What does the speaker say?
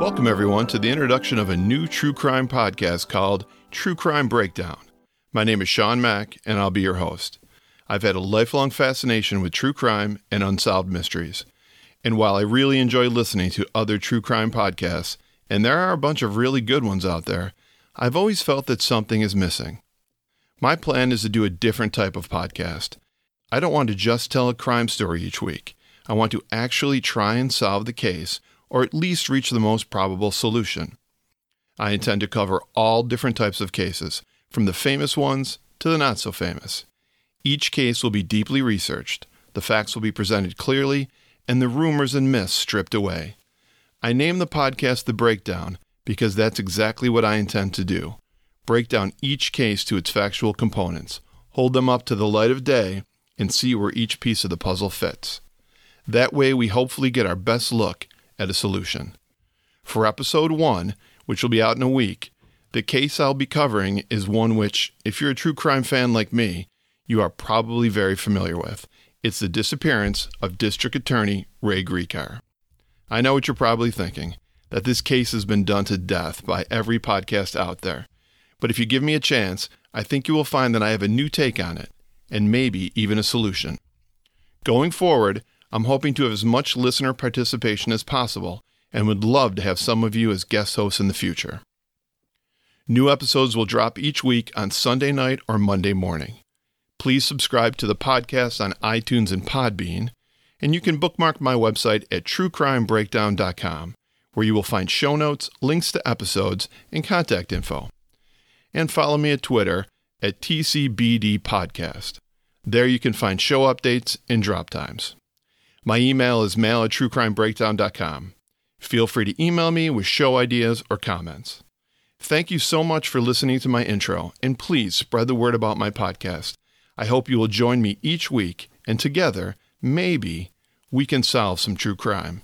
Welcome, everyone, to the introduction of a new true crime podcast called True Crime Breakdown. My name is Sean Mack, and I'll be your host. I've had a lifelong fascination with true crime and unsolved mysteries. And while I really enjoy listening to other true crime podcasts, and there are a bunch of really good ones out there, I've always felt that something is missing. My plan is to do a different type of podcast. I don't want to just tell a crime story each week. I want to actually try and solve the case, or at least reach the most probable solution. I intend to cover all different types of cases, from the famous ones to the not so famous. Each case will be deeply researched, the facts will be presented clearly, and the rumors and myths stripped away. I named the podcast The Breakdown because that's exactly what I intend to do break down each case to its factual components, hold them up to the light of day, and see where each piece of the puzzle fits. That way, we hopefully get our best look at a solution. For episode one, which will be out in a week, the case I'll be covering is one which, if you're a true crime fan like me, you are probably very familiar with. It's the disappearance of District Attorney Ray Gricar. I know what you're probably thinking that this case has been done to death by every podcast out there. But if you give me a chance, I think you will find that I have a new take on it, and maybe even a solution. Going forward, I'm hoping to have as much listener participation as possible and would love to have some of you as guest hosts in the future. New episodes will drop each week on Sunday night or Monday morning. Please subscribe to the podcast on iTunes and Podbean, and you can bookmark my website at truecrimebreakdown.com, where you will find show notes, links to episodes, and contact info and follow me at Twitter at TCBD Podcast. There you can find show updates and drop times. My email is mail at truecrimebreakdown.com. Feel free to email me with show ideas or comments. Thank you so much for listening to my intro, and please spread the word about my podcast. I hope you will join me each week, and together, maybe, we can solve some true crime.